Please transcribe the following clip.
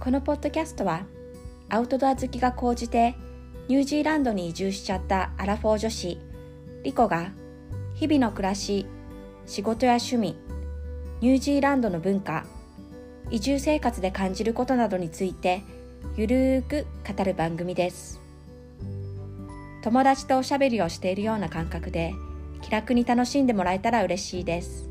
このポッドキャストはアウトドア好きが高じてニュージーランドに移住しちゃったアラフォー女子リコが日々の暮らし仕事や趣味ニュージーランドの文化移住生活で感じることなどについてゆるーく語る番組です。友達とおしゃべりをしているような感覚で気楽に楽しんでもらえたら嬉しいです。